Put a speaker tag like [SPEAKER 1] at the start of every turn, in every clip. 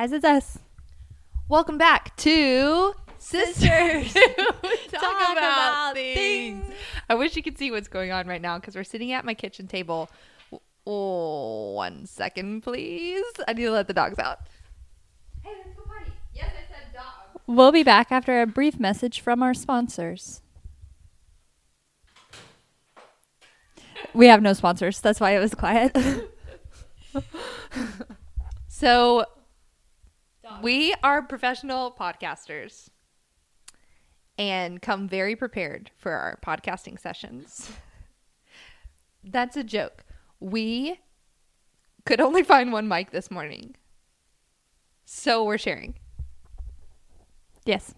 [SPEAKER 1] guys, it's us.
[SPEAKER 2] Welcome back to Sisters. Talk,
[SPEAKER 1] Talk
[SPEAKER 2] about,
[SPEAKER 1] about
[SPEAKER 2] things.
[SPEAKER 1] things.
[SPEAKER 2] I wish you could see what's going on right now because we're sitting at my kitchen table. Oh, one second, please. I need to let the dogs out. Hey, let's go potty. Yes, I said dog.
[SPEAKER 1] We'll be back after a brief message from our sponsors. We have no sponsors. That's why it was quiet.
[SPEAKER 2] So, we are professional podcasters and come very prepared for our podcasting sessions. That's a joke. We could only find one mic this morning. So, we're sharing.
[SPEAKER 1] yes.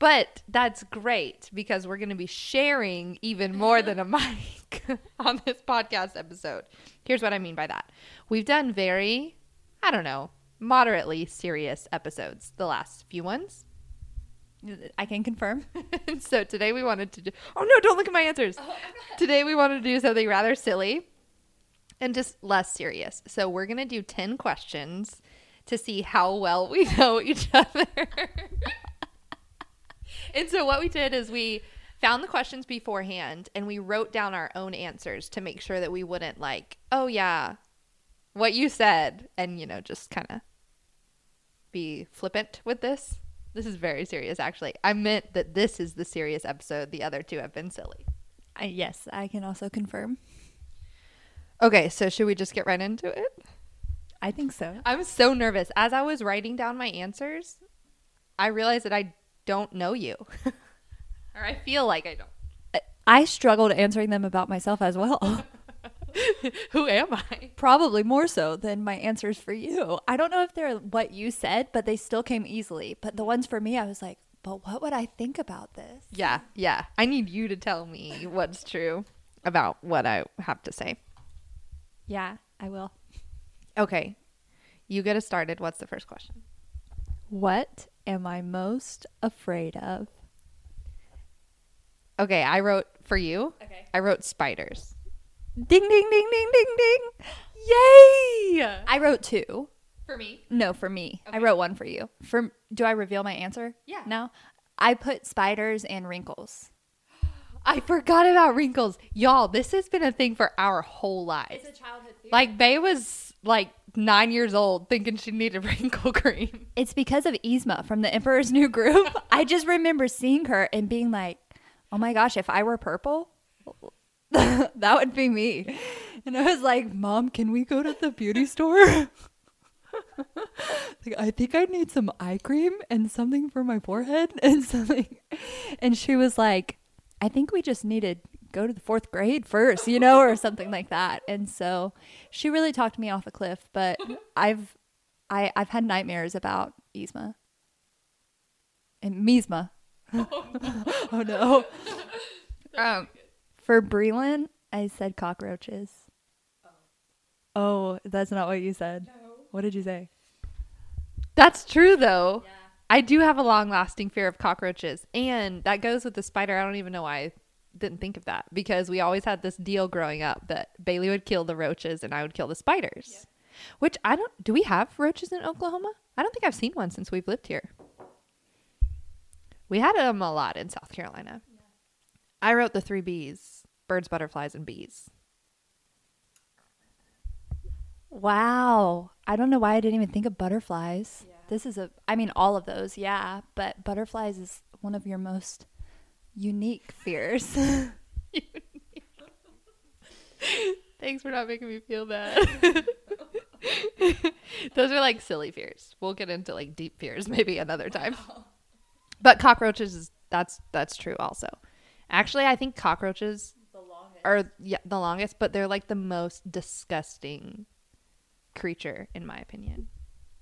[SPEAKER 2] But that's great because we're going to be sharing even more than a mic on this podcast episode. Here's what I mean by that. We've done very, I don't know, moderately serious episodes, the last few ones.
[SPEAKER 1] I can confirm.
[SPEAKER 2] so today we wanted to do, oh no, don't look at my answers. Oh, today we wanted to do something rather silly and just less serious. So we're going to do 10 questions to see how well we know each other. and so what we did is we found the questions beforehand and we wrote down our own answers to make sure that we wouldn't like, oh yeah, what you said and you know, just kind of be flippant with this. This is very serious actually. I meant that this is the serious episode. The other two have been silly.
[SPEAKER 1] I, yes, I can also confirm.
[SPEAKER 2] Okay, so should we just get right into it?
[SPEAKER 1] I think so.
[SPEAKER 2] I'm so nervous. As I was writing down my answers, I realized that I don't know you. or I feel like I don't.
[SPEAKER 1] I struggled answering them about myself as well.
[SPEAKER 2] Who am I?
[SPEAKER 1] Probably more so than my answers for you. I don't know if they're what you said, but they still came easily. But the ones for me, I was like, but what would I think about this?
[SPEAKER 2] Yeah, yeah. I need you to tell me what's true about what I have to say.
[SPEAKER 1] Yeah, I will.
[SPEAKER 2] Okay. You get us started. What's the first question?
[SPEAKER 1] What am I most afraid of?
[SPEAKER 2] Okay, I wrote for you.
[SPEAKER 1] Okay.
[SPEAKER 2] I wrote spiders.
[SPEAKER 1] Ding, ding, ding, ding, ding, ding.
[SPEAKER 2] Yay!
[SPEAKER 1] I wrote two.
[SPEAKER 2] For me.
[SPEAKER 1] No, for me. I wrote one for you. For do I reveal my answer?
[SPEAKER 2] Yeah.
[SPEAKER 1] No. I put spiders and wrinkles.
[SPEAKER 2] I forgot about wrinkles. Y'all, this has been a thing for our whole lives.
[SPEAKER 1] a childhood fear.
[SPEAKER 2] Like Bay was like nine years old thinking she needed wrinkle cream.
[SPEAKER 1] It's because of Yzma from the Emperor's New Groove. I just remember seeing her and being like, "Oh my gosh, if I were purple, that would be me." And I was like, "Mom, can we go to the beauty store?" like, I think I need some eye cream and something for my forehead and something. And she was like, "I think we just need to go to the fourth grade first, you know, or something like that." And so she really talked me off a cliff. But I've I, I've had nightmares about Yzma. And Misma. oh no. Um, for Breland, I said cockroaches. Oh, that's not what you said. What did you say?
[SPEAKER 2] That's true though. I do have a long lasting fear of cockroaches. And that goes with the spider. I don't even know why I didn't think of that. Because we always had this deal growing up that Bailey would kill the roaches and I would kill the spiders. Which I don't do we have roaches in Oklahoma? I don't think I've seen one since we've lived here. We had them a lot in South Carolina. I wrote the three B's birds, butterflies, and bees.
[SPEAKER 1] Wow. I don't know why I didn't even think of butterflies. This is a, I mean, all of those, yeah. But butterflies is one of your most unique fears.
[SPEAKER 2] Thanks for not making me feel bad. Those are like silly fears. We'll get into like deep fears maybe another time. But cockroaches is that's that's true also. Actually, I think cockroaches are yeah, the longest, but they're like the most disgusting creature in my opinion.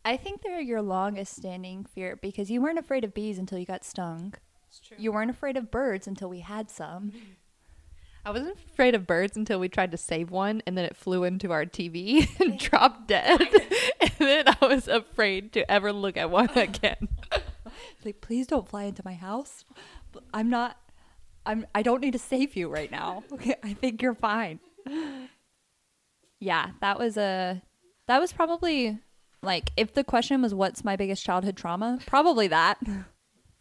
[SPEAKER 1] I think they're your longest standing fear because you weren't afraid of bees until you got stung. You weren't afraid of birds until we had some.
[SPEAKER 2] I wasn't afraid of birds until we tried to save one and then it flew into our TV and dropped dead. and then I was afraid to ever look at one again.
[SPEAKER 1] like please don't fly into my house i'm not i'm i don't need to save you right now okay i think you're fine yeah that was a that was probably like if the question was what's my biggest childhood trauma, probably that.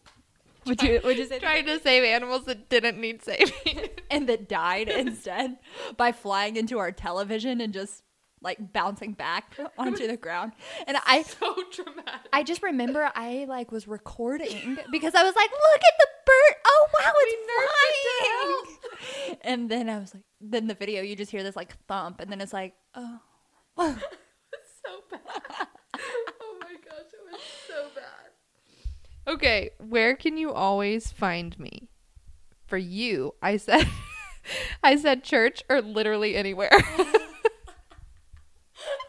[SPEAKER 1] would you would you say that?
[SPEAKER 2] Trying to save animals that didn't need saving.
[SPEAKER 1] and that died instead by flying into our television and just like bouncing back onto the ground. And I
[SPEAKER 2] so dramatic.
[SPEAKER 1] I just remember I like was recording because I was like, "Look at the bird! Oh wow, it's flying!" And then I was like, then the video you just hear this like thump, and then it's like, oh,
[SPEAKER 2] so bad. oh my gosh, it was so bad. Okay, where can you always find me? For you, I said I said church or literally anywhere.
[SPEAKER 1] what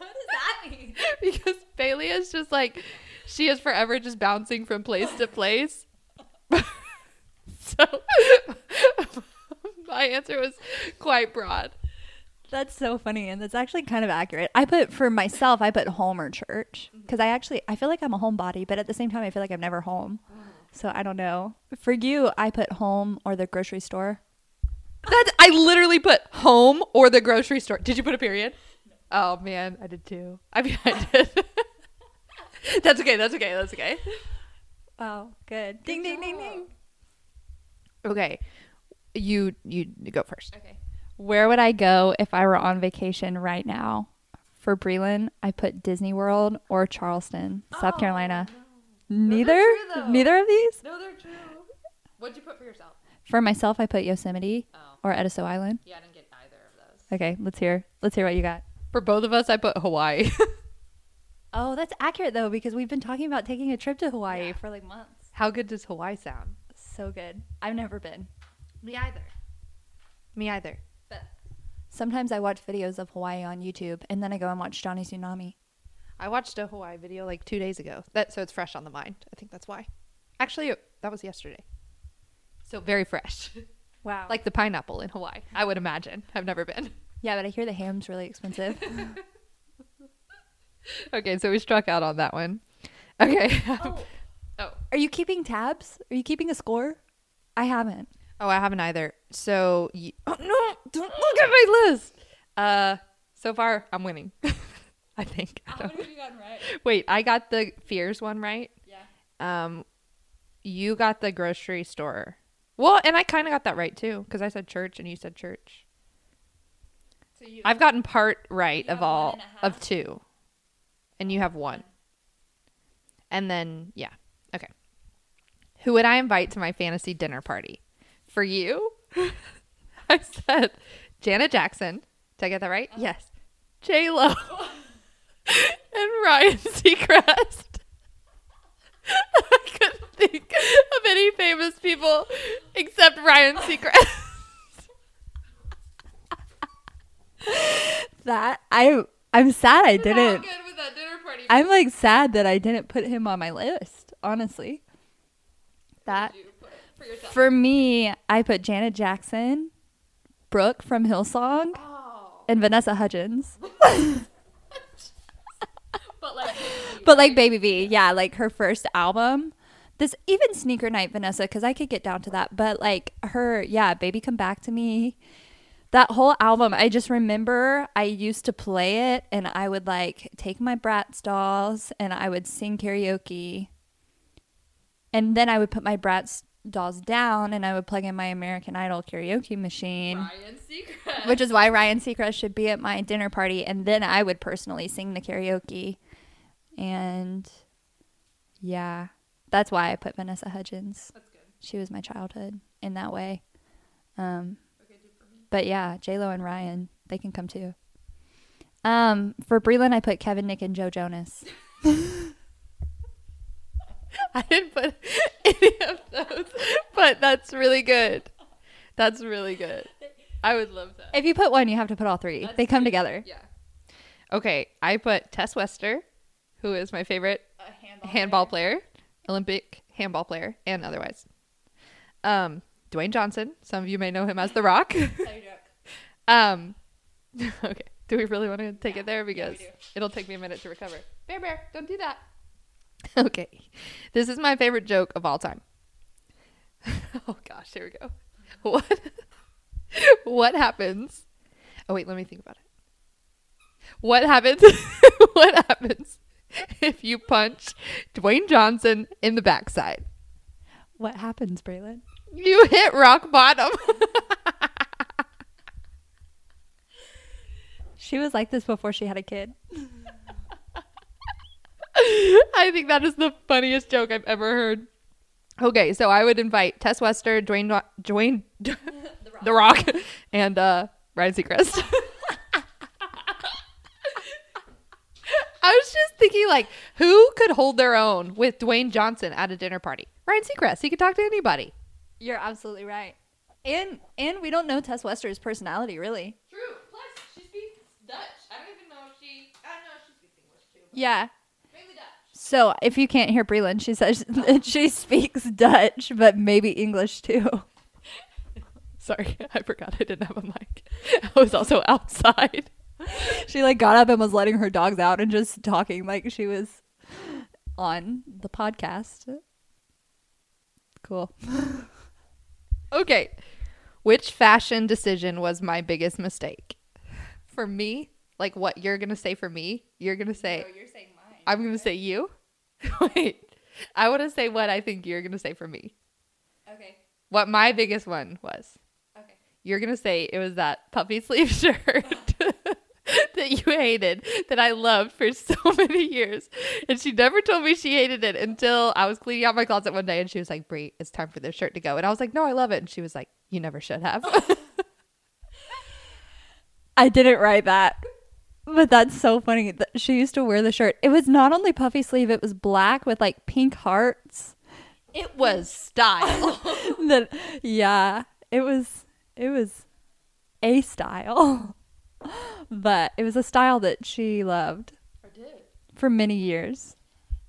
[SPEAKER 1] does that mean?
[SPEAKER 2] because Bailey is just like she is forever just bouncing from place to place. so my answer was quite broad.
[SPEAKER 1] That's so funny, and that's actually kind of accurate. I put for myself, I put home or church mm-hmm. because I actually I feel like I'm a homebody, but at the same time, I feel like I'm never home. Mm. So I don't know. For you, I put home or the grocery store.
[SPEAKER 2] That's I literally put home or the grocery store. Did you put a period? Oh man, I did too. I mean, I did. that's okay. That's okay. That's okay.
[SPEAKER 1] Oh, wow, good. Ding ding ding ding.
[SPEAKER 2] Okay, you you go first.
[SPEAKER 1] Okay. Where would I go if I were on vacation right now? For Breland, I put Disney World or Charleston, South oh, Carolina. Neither?
[SPEAKER 2] true.
[SPEAKER 1] Neither of these?
[SPEAKER 2] No, they're true. What'd you put for yourself?
[SPEAKER 1] For myself, I put Yosemite
[SPEAKER 2] Oh,
[SPEAKER 1] or Edisto Island.
[SPEAKER 2] yeah, I didn't get either of those.
[SPEAKER 1] Okay, let's hear. Let's hear what you got.
[SPEAKER 2] For both of us, I put Hawaii.
[SPEAKER 1] Oh, that's accurate though because we've been talking about taking a trip to Hawaii
[SPEAKER 2] Yeah.
[SPEAKER 1] for like months.
[SPEAKER 2] How good does Hawaii sound?
[SPEAKER 1] So good. I've never been.
[SPEAKER 2] Me either. Me either.
[SPEAKER 1] But sometimes I watch videos of Hawaii on YouTube and then I go and watch Johnny Tsunami.
[SPEAKER 2] I watched a Hawaii video like two days ago. That so it's fresh on the mind. I think that's why. Actually, that was yesterday. So very fresh,
[SPEAKER 1] Wow. Like
[SPEAKER 2] like the pineapple in Hawaii. I would imagine. I've never been.
[SPEAKER 1] Yeah, but I hear the ham's really expensive.
[SPEAKER 2] Okay, so we struck out on that one. Okay.
[SPEAKER 1] oh.
[SPEAKER 2] oh.
[SPEAKER 1] Are you keeping tabs? Are you keeping a score? I haven't.
[SPEAKER 2] Oh, I haven't either. So, y- oh no! Don't look at my list. Uh, so far I'm winning. I think. I don't-
[SPEAKER 1] you gotten right?
[SPEAKER 2] Wait, I got the fears one right.
[SPEAKER 1] Yeah.
[SPEAKER 2] Um, you got the grocery store. Well, and I kind of got that right too because I said church and you said church.
[SPEAKER 1] So you
[SPEAKER 2] I've gotten part right of all of two, and you have one. And then yeah, okay. Who would I invite to my fantasy dinner party? For you, I said Janet Jackson. Did I get that right?
[SPEAKER 1] Uh-huh.
[SPEAKER 2] Yes. J Lo and Ryan Seacrest. I couldn't think of any famous people except Ryan Seacrest.
[SPEAKER 1] that I I'm sad I didn't.
[SPEAKER 2] good with that dinner party.
[SPEAKER 1] I'm like sad that I didn't put him on my list, honestly. That
[SPEAKER 2] for
[SPEAKER 1] for me, I put Janet Jackson, Brooke from Hillsong,
[SPEAKER 2] Oh.
[SPEAKER 1] and Vanessa Hudgens.
[SPEAKER 2] But like,
[SPEAKER 1] But like Baby V, yeah, like her first album. This even Sneaker Night Vanessa, because I could get down to that. But like her, yeah, Baby Come Back to Me. That whole album, I just remember I used to play it and I would like take my Bratz dolls and I would sing karaoke. And then I would put my Bratz dolls down and I would plug in my American Idol karaoke machine.
[SPEAKER 2] Ryan Seacrest.
[SPEAKER 1] Which is why Ryan Seacrest should be at my dinner party, and then I would personally sing the karaoke. And yeah, that's why I put Vanessa Hudgens.
[SPEAKER 2] That's good.
[SPEAKER 1] She was my childhood in that way. Um,
[SPEAKER 2] Okay, do for me.
[SPEAKER 1] But yeah, J Lo and Ryan, they can come too. Um, for Breland, I put Kevin, Nick, and Joe Jonas.
[SPEAKER 2] I didn't put any of those, but that's really good. That's really good. I would love that.
[SPEAKER 1] If you put one, you have to put all three.
[SPEAKER 2] That's
[SPEAKER 1] they come
[SPEAKER 2] good.
[SPEAKER 1] together.
[SPEAKER 2] Yeah. Okay, I put Tess Wester, who is my favorite handball player, Olympic handball player, and otherwise. Um, Dwayne Johnson. Some of you may know him as The Rock. um, okay. Do we really want to take it there because
[SPEAKER 1] do.
[SPEAKER 2] it'll take me a minute to recover? Bear, bear, don't do that. Okay, this is my favorite joke of all time. oh gosh, here we go. What? what happens? Oh wait, let me think about it. What happens? what happens if you punch Dwayne Johnson in the backside.
[SPEAKER 1] What happens, Breland?
[SPEAKER 2] You hit rock bottom.
[SPEAKER 1] She was like this before she had a kid.
[SPEAKER 2] I think that is the funniest joke I've ever heard. Okay, so I would invite Tess Wester, Dwayne, Dwayne, the Rock, and uh, Ryan Seacrest. I was just thinking, like, who could hold their own with Dwayne Johnson at a dinner party? Ryan Seacrest. He could talk to anybody.
[SPEAKER 1] You're absolutely right. And and we don't know Tess Wester's personality really.
[SPEAKER 2] True. Plus, she speaks Dutch. I don't even know if she. I don't know if she speaks English too.
[SPEAKER 1] Yeah.
[SPEAKER 2] Mainly Dutch.
[SPEAKER 1] So if you can't hear Breland, she says that she speaks Dutch, but maybe English too.
[SPEAKER 2] Sorry, I forgot I didn't have a mic. I was also outside.
[SPEAKER 1] She like got up and was letting her dogs out and just talking like she was on the podcast. Cool.
[SPEAKER 2] Okay. Which fashion decision was my biggest mistake? For me, like what you're going to say for me, you're going to say,
[SPEAKER 1] you're saying mine.
[SPEAKER 2] I'm going to say you? Wait. I want to say what I think you're going to say for me.
[SPEAKER 1] Okay.
[SPEAKER 2] What my biggest one was.
[SPEAKER 1] Okay.
[SPEAKER 2] You're going to say it was that puffy sleeve shirt that you hated that I loved for so many years. And she never told me she hated it until I was cleaning out my closet one day and she was like, Brie, it's time for this shirt to go. And I was like, no, I love it. And she was like, you never should have.
[SPEAKER 1] I didn't write that. But that's so funny. that She used to wear the shirt. It was not only puffy sleeve, it was black with like pink hearts.
[SPEAKER 2] it was style.
[SPEAKER 1] that yeah, it was it was a style. But it was a style that she loved
[SPEAKER 2] I did.
[SPEAKER 1] for many years.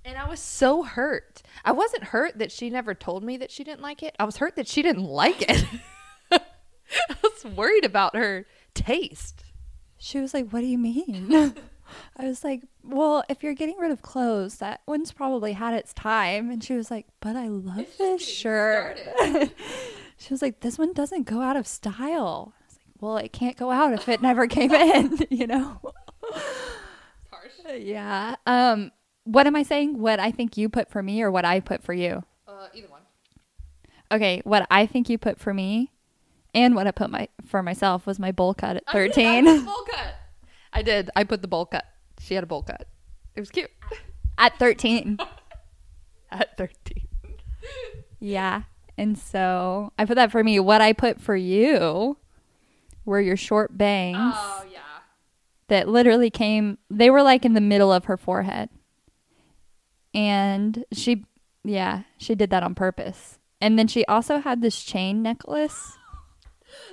[SPEAKER 2] And I was so hurt. I wasn't hurt that she never told me that she didn't like it. I was hurt that she didn't like it. I was worried about her taste.
[SPEAKER 1] She was like, "What do you mean?" I was like, "Well, if you're getting rid of clothes, that one's probably had its time." And she was like, "But I love this shirt." she was like, "This one doesn't go out of style." I was like, "Well, it can't go out if it never came in, you know."
[SPEAKER 2] Harsh.
[SPEAKER 1] yeah. Um what am I saying? What I think you put for me or what I put for you?
[SPEAKER 2] Uh, either one.
[SPEAKER 1] Okay, what I think you put for me and what I put my for myself was my bowl cut at
[SPEAKER 2] I did-
[SPEAKER 1] 13.
[SPEAKER 2] I bowl cut. I did. I put the bowl cut. She had a bowl cut. It was cute.
[SPEAKER 1] at 13.
[SPEAKER 2] At 13.
[SPEAKER 1] Yeah. And so I put that for me. What I put for you were your short bangs
[SPEAKER 2] Oh, yeah.
[SPEAKER 1] that literally came, they were like in the middle of her forehead. And she, yeah, she did that on purpose. And then she also had this chain necklace.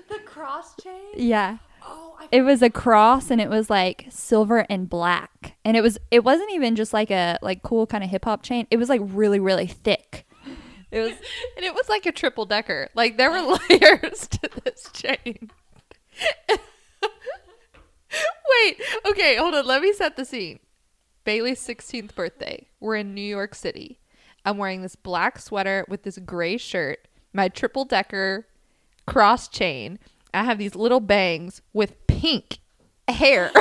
[SPEAKER 2] The cross chain?
[SPEAKER 1] Yeah.
[SPEAKER 2] Oh, I
[SPEAKER 1] It was a cross and it was like silver and black. And it was it wasn't even just like a like cool kind of hip hop chain. It was like really really thick. It was
[SPEAKER 2] and it was like a triple decker. Like there were layers to this chain. Wait, okay, hold on. Let me set the scene. Bailey's 16th birthday. We're in New York City. I'm wearing this black sweater with this gray shirt, my triple decker cross chain. I have these little bangs with pink hair.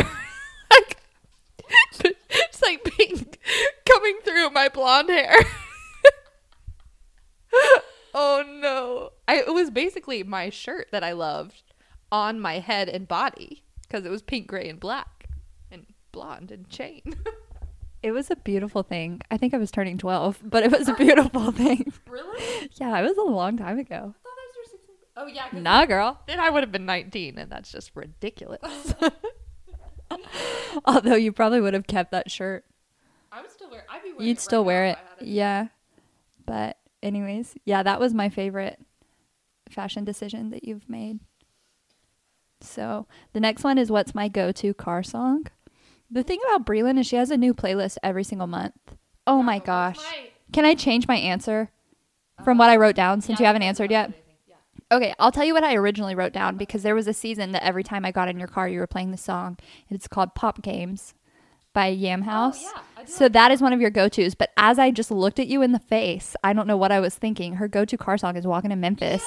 [SPEAKER 2] it's like pink coming through my blonde hair. oh no. I, it was basically my shirt that I loved on my head and body because it was pink, gray, and black and blonde and chain.
[SPEAKER 1] it was a beautiful thing. I think I was turning 12, but it was a beautiful thing.
[SPEAKER 2] really?
[SPEAKER 1] Yeah, it was a long time ago.
[SPEAKER 2] Oh yeah.
[SPEAKER 1] Nah, girl.
[SPEAKER 2] Then I would have been 19, and that's just ridiculous.
[SPEAKER 1] Although you probably would have kept that shirt.
[SPEAKER 2] I would still wear. I'd be wearing
[SPEAKER 1] You'd still wear it. Yeah. But anyways, yeah, that was my favorite fashion decision that you've made. So the next one is what's my go-to car song. The thing about Breland is she has a new playlist every single month. Oh my oh, gosh. Can I change my answer from what I wrote down since you haven't answered yet? Okay, I'll tell you what I originally wrote down because there was a season that every time I got in your car, you were playing the song. It's called Pop Games by Yam oh, House.
[SPEAKER 2] yeah, I do
[SPEAKER 1] so that is one of your go tos. But as I just looked at you in the face, I don't know what I was thinking. Her go to car song is Walking to Memphis.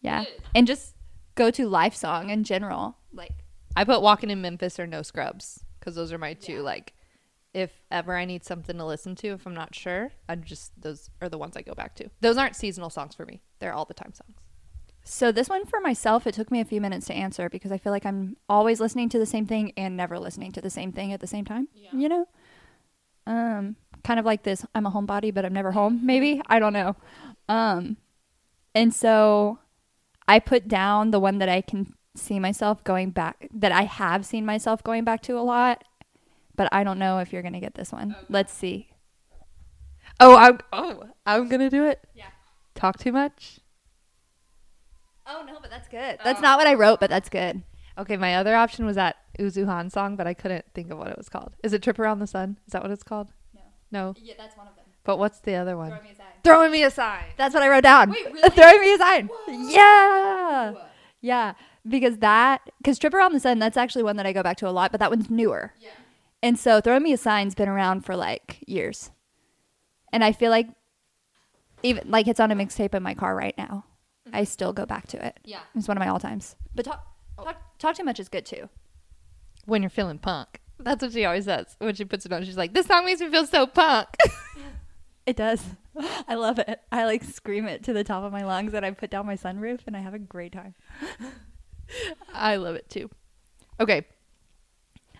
[SPEAKER 1] Yeah.
[SPEAKER 2] Is.
[SPEAKER 1] And just go to life song in general. Like,
[SPEAKER 2] I put Walking in Memphis or No Scrubs because those are my two like if ever I need something to listen to, if I'm not sure, I just those are the ones I go back to. Those aren't seasonal songs for me. They're all the time songs.
[SPEAKER 1] So this one for myself, it took me a few minutes to answer because I feel like I'm always listening to the same thing and never listening to the same thing at the same time.
[SPEAKER 2] Yeah.
[SPEAKER 1] You know? Um kind of like this I'm a homebody but I'm never home, maybe. I don't know. Um and so I put down the one that I can see myself going back that I have seen myself going back to a lot, but I don't know if you're going to get this one. Let's see.
[SPEAKER 2] Oh, I'm oh, I'm gonna do it.
[SPEAKER 1] Yeah.
[SPEAKER 2] Talk too much.
[SPEAKER 1] Oh no, but that's good. That's oh. not what I wrote, but that's good.
[SPEAKER 2] Okay, my other option was that Uzuhan song, but I couldn't think of what it was called. Is it Trip Around the Sun? Is that what it's called?
[SPEAKER 1] No.
[SPEAKER 2] No.
[SPEAKER 1] Yeah, that's one of them.
[SPEAKER 2] But what's the other one?
[SPEAKER 1] me aside.
[SPEAKER 2] Throwing me a sign.
[SPEAKER 1] That's what I wrote down.
[SPEAKER 2] Wait, really?
[SPEAKER 1] Throwing me a sign. Yeah. Yeah. Because that, because Trip Around the Sun, that's actually one that I go back to a lot, but that one's newer.
[SPEAKER 2] Yeah.
[SPEAKER 1] And so Throwing Me a Sign's been around for like years. And I feel like even like it's on a mixtape in my car right now. Mm-hmm. I still go back to it.
[SPEAKER 2] Yeah.
[SPEAKER 1] It's one of my all times. But talk, oh. talk talk too much is good too.
[SPEAKER 2] When you're feeling punk. That's what she always says when she puts it on. She's like, "This song makes me feel so punk."
[SPEAKER 1] It does. I love it. I like scream it to the top of my lungs and I put down my sunroof and I have a great time.
[SPEAKER 2] I love it too. Okay.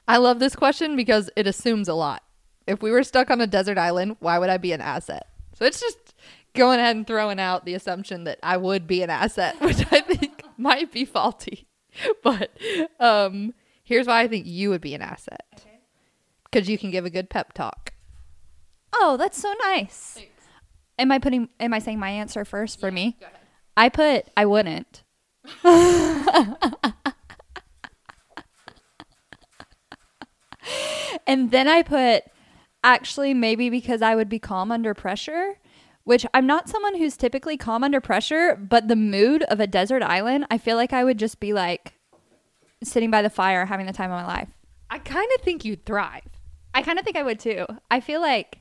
[SPEAKER 2] I love this question because it assumes a lot. If we were stuck on a desert island, why would I be an asset? So it's just going ahead and throwing out the assumption that I would be an asset, which I think might be faulty. But um, here's why I think you would be an asset. Because you can give a good pep talk.
[SPEAKER 1] Oh, that's so nice. Am I putting am I saying my answer first for me?
[SPEAKER 2] Go ahead.
[SPEAKER 1] I put I wouldn't. and then I put actually maybe because I would be calm under pressure, which I'm not someone who's typically calm under pressure, but the mood of a desert island, I feel like I would just be like sitting by the fire having the time of my life.
[SPEAKER 2] I kind of think you'd thrive.
[SPEAKER 1] I kind of think I would too. I feel like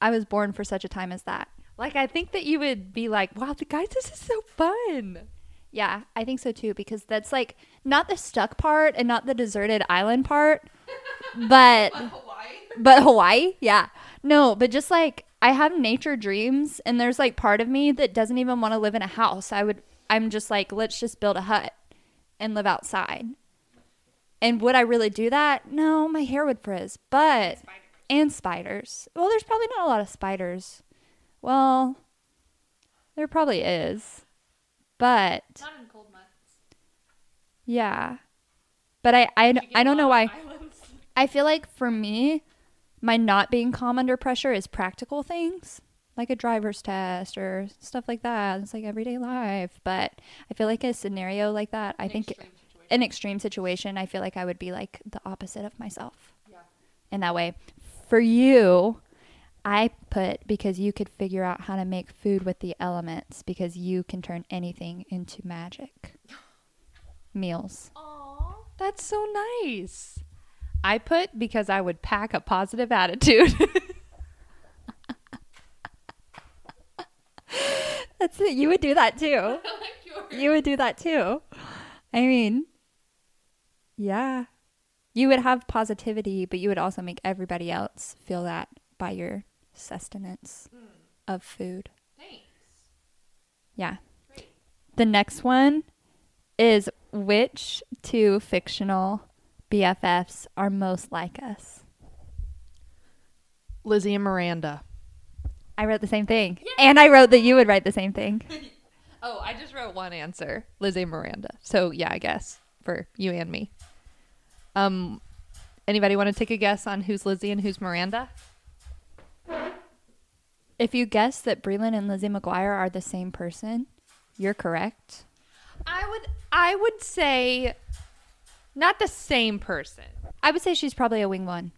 [SPEAKER 1] I was born for such a time as that.
[SPEAKER 2] Like, I think that you would be like, wow, the guys, this is so fun.
[SPEAKER 1] Yeah, I think so too because that's like not the stuck part and not the deserted island part, but
[SPEAKER 2] Hawaii?
[SPEAKER 1] but Hawaii, yeah. No, but just like I have nature dreams and there's like part of me that doesn't even want to live in a house. I would I'm just like let's just build a hut and live outside. And would I really do that? No, my hair would frizz. But and spiders. Well, there's probably not a lot of spiders. Well, there probably is. But
[SPEAKER 2] Not in cold months.
[SPEAKER 1] yeah. But I I, I don't know why. I feel like for me, my not being calm under pressure is practical things like a driver's test or stuff like that. It's like everyday life. But I feel like a scenario like that, I think an extreme situation, I feel like I would be like the opposite of myself
[SPEAKER 2] Yeah.
[SPEAKER 1] in that way. For you, I put because you could figure out how to make food with the elements because you can turn anything into magic. Meals.
[SPEAKER 2] Aw, that's so nice. I put because I would pack a positive attitude.
[SPEAKER 1] That's it. You would do that too. You would do that too. I mean, yeah. You would have positivity, but you would also make everybody else feel that by your sustenance hmm. of food.
[SPEAKER 2] Thanks.
[SPEAKER 1] Yeah.
[SPEAKER 2] Great.
[SPEAKER 1] The next one is which two fictional BFFs are most like us?
[SPEAKER 2] Lizzie and Miranda.
[SPEAKER 1] I wrote the same thing. And I wrote that you would write the same thing.
[SPEAKER 2] Oh, I just wrote one answer. Lizzie and Miranda. So yeah, I guess for you and me. Um, anybody want to take a guess on who's Lizzie and who's Miranda?
[SPEAKER 1] If you guess that Breland and Lizzie McGuire are the same person, you're correct.
[SPEAKER 2] I would I would say not the same person.
[SPEAKER 1] I would say she's probably a wing one.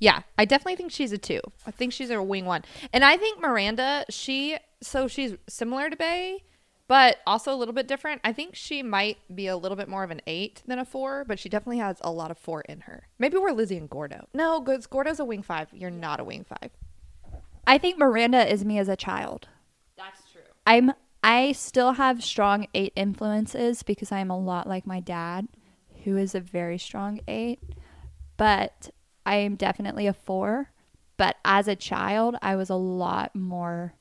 [SPEAKER 2] Yeah, I definitely think she's a two. I think she's a wing one. And I think Miranda, she so she's similar to Bay, but also a little bit different. I think she might be a little bit more of an eight than a four, but she definitely has a lot of four in her. Maybe we're Lizzie and Gordo. No, because Gordo's a wing five. You're not a wing five.
[SPEAKER 1] I think Miranda is me as a child.
[SPEAKER 2] That's true.
[SPEAKER 1] I'm I still have strong eight influences because I'm a lot like my dad, who is a very strong eight. But I am definitely a four, but as a child, I was a lot more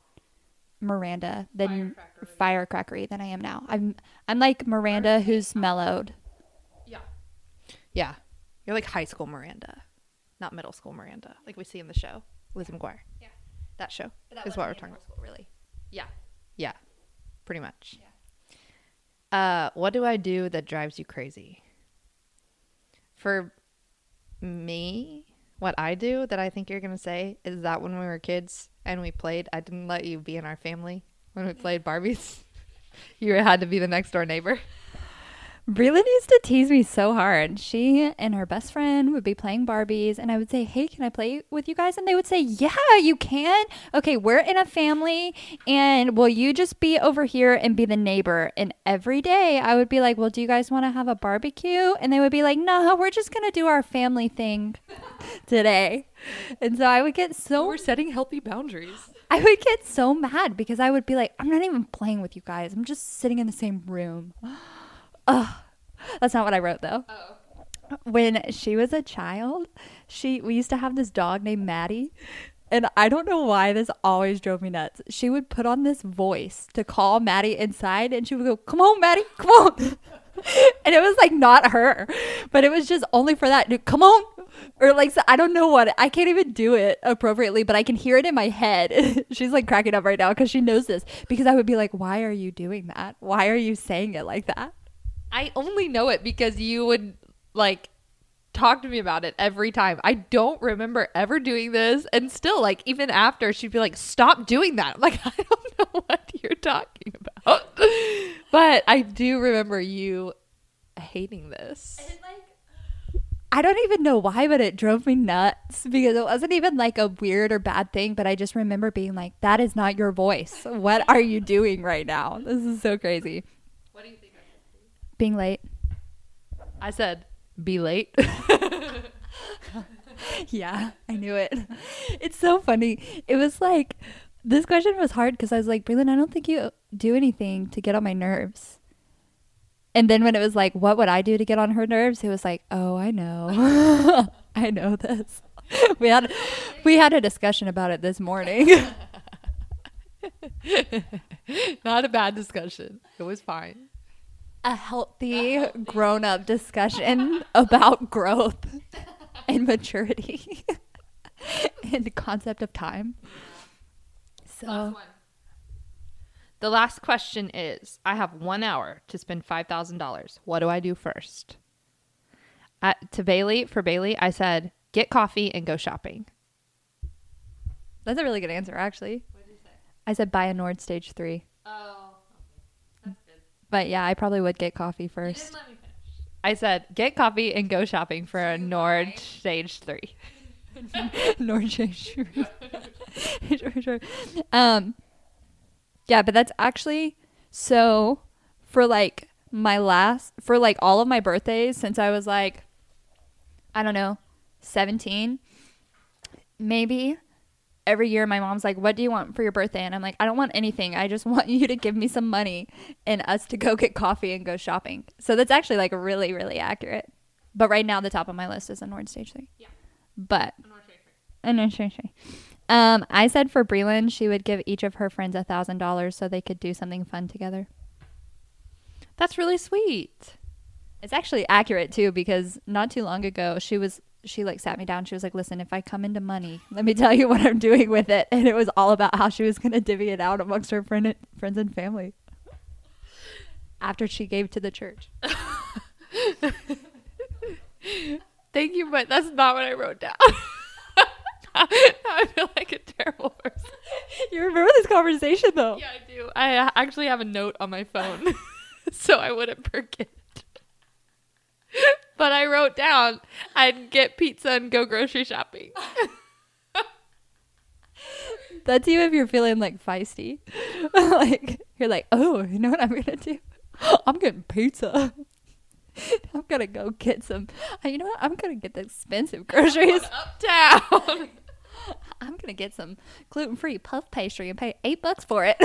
[SPEAKER 1] Miranda than firecrackery than I am now. I'm I'm like Miranda who's mellowed.
[SPEAKER 2] Yeah. Yeah. You're like high school Miranda, not middle school Miranda, like we see in the show. Liz McGuire.
[SPEAKER 1] Yeah.
[SPEAKER 2] That show is what we're talking about.
[SPEAKER 1] School, really.
[SPEAKER 2] Yeah. Yeah. Pretty much. Yeah. Uh, what do I do that drives you crazy? For me, what I do that I think you're gonna say is that when we were kids and we played, I didn't let you be in our family when we mm-hmm. played Barbies. you had to be the next door neighbor.
[SPEAKER 1] Breland used to tease me so hard. She and her best friend would be playing Barbies, and I would say, Hey, can I play with you guys? And they would say, Yeah, you can. Okay, we're in a family, and will you just be over here and be the neighbor? And every day I would be like, Well, do you guys want to have a barbecue? And they would be like, No, we're just going to do our family thing today. And so I would get so
[SPEAKER 2] We're setting healthy boundaries.
[SPEAKER 1] I would get so mad because I would be like, I'm not even playing with you guys. I'm just sitting in the same room. Ugh. That's not what I wrote though. Oh. When she was a child, she we used to have this dog named Maddie. And I don't know why this always drove me nuts. She would put on this voice to call Maddie inside and she would go, Come on, Maddie, come on. and it was like not her, but it was just only for that. Dude, come on. Or like, so I don't know what, I can't even do it appropriately, but I can hear it in my head. She's like cracking up right now because she knows this. Because I would be like, Why are you doing that? Why are you saying it like that?
[SPEAKER 2] I only know it because you would like talk to me about it every time. I don't remember ever doing this. And still, like, even after, she'd be like, stop doing that. I'm like, I don't know what you're talking about. but I do remember you hating this.
[SPEAKER 1] I don't even know why, but it drove me nuts because it wasn't even like a weird or bad thing. But I just remember being like, that is not your voice. What are you doing right now? This is so crazy.
[SPEAKER 2] What do you think?
[SPEAKER 1] Being late.
[SPEAKER 2] I said, be late.
[SPEAKER 1] yeah, I knew it. It's so funny. It was like, this question was hard because I was like, Breland, I don't think you do anything to get on my nerves. And then when it was like, what would I do to get on her nerves? It was like, oh, I know. I know this. We had we had a discussion about it this morning.
[SPEAKER 2] Not a bad discussion. It was fine.
[SPEAKER 1] A healthy oh. grown up discussion about growth and maturity and the concept of time. So
[SPEAKER 2] The last question is I have one hour to spend $5,000. What do I do first? At, to Bailey, for Bailey, I said, get coffee and go shopping.
[SPEAKER 1] that's a really good answer, actually. I said buy a Nord Stage 3.
[SPEAKER 2] Oh.
[SPEAKER 1] But yeah, I probably would get coffee first.
[SPEAKER 2] let me finish. I said, get coffee and go shopping for a Nord Stage 3.
[SPEAKER 1] Nord Stage 3. Sure, sure. Um, yeah, but that's actually so for like my last, for like all of my birthdays since I was like, I don't know, 17, maybe every year my mom's like, What do you want for your birthday? And I'm like, I don't want anything. I just want you to give me some money and us to go get coffee and go shopping. So that's actually like really, really accurate. But right now, the top of my list is a Nord Stage 3.
[SPEAKER 2] Yeah.
[SPEAKER 1] But, a Nord Stage 3. Um, I said for Breland, she would give each of her friends a thousand dollars so they could do something fun together.
[SPEAKER 2] That's really sweet.
[SPEAKER 1] It's actually accurate too because not too long ago she was she like sat me down. She was like, "Listen, if I come into money, let me tell you what I'm doing with it." And it was all about how she was going to divvy it out amongst her friend, friends and family after she gave to the church.
[SPEAKER 2] Thank you, but that's not what I wrote down. I feel like a terrible person.
[SPEAKER 1] You remember this conversation though?
[SPEAKER 2] Yeah, I do. I uh, actually have a note on my phone so I wouldn't forget. but I wrote down I'd get pizza and go grocery shopping.
[SPEAKER 1] That's you if you're feeling like feisty. like you're like, "Oh, you know what I'm going to do? I'm getting pizza." I'm gonna go get some. uh, You know what? I'm gonna get the expensive groceries.
[SPEAKER 2] Uptown.
[SPEAKER 1] I'm gonna get some gluten free puff pastry and pay eight bucks for it.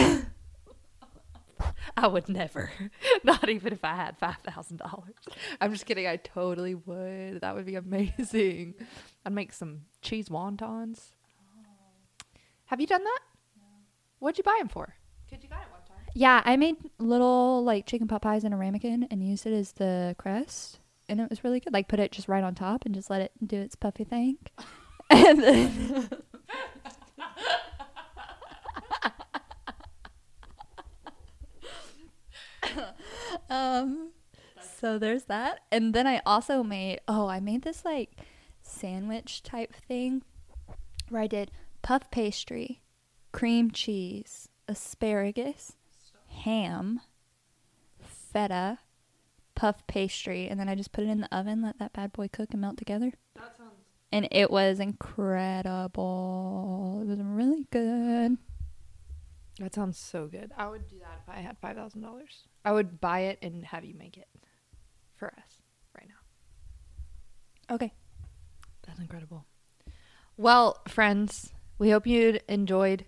[SPEAKER 2] I would never. Not even if I had five thousand dollars. I'm just kidding. I totally would. That would be amazing. I'd make some cheese wontons. Have you done that? What'd you buy them for? Did you buy it one time?
[SPEAKER 1] Yeah, I made little like chicken pot pies in a ramekin and used it as the crest, and it was really good. Like put it just right on top and just let it do its puffy thing. and then um so there's that. And then I also made oh, I made this like sandwich type thing where I did puff pastry, cream cheese, asparagus, ham, feta, puff pastry, and then I just put it in the oven, let that bad boy cook and melt together.
[SPEAKER 2] That sounds.
[SPEAKER 1] And it was incredible. It was really good.
[SPEAKER 2] That sounds so good. I would do that if I had five thousand dollars. I would buy it and have you make it for us right now.
[SPEAKER 1] Okay.
[SPEAKER 2] That's incredible. Well, friends, we hope you enjoyed.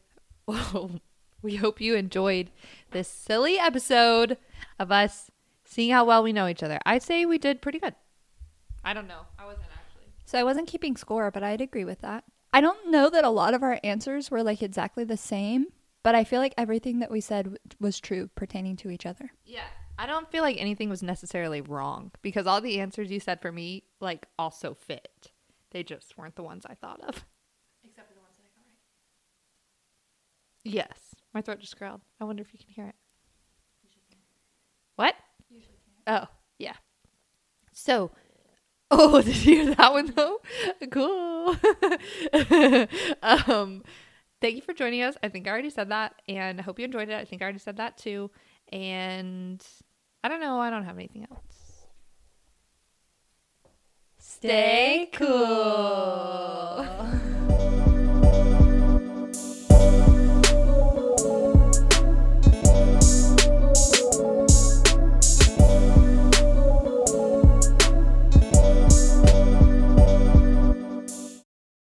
[SPEAKER 2] we hope you enjoyed this silly episode of us seeing how well we know each other. I'd say we did pretty good. I don't know. I wasn't actually.
[SPEAKER 1] So I wasn't keeping score, but I'd agree with that. I don't know that a lot of our answers were like exactly the same, but I feel like everything that we said w- was true pertaining to each other.
[SPEAKER 2] Yeah. I don't feel like anything was necessarily wrong because all the answers you said for me like also fit. They just weren't the ones I thought of.
[SPEAKER 1] Except for the ones that I got right.
[SPEAKER 2] Yes. My throat just growled. I wonder if you can hear it. What? Oh, yeah. So, oh, did you hear that one though? Cool. um, thank you for joining us. I think I already said that, and I hope you enjoyed it. I think I already said that too. And I don't know. I don't have anything else.
[SPEAKER 1] Stay cool.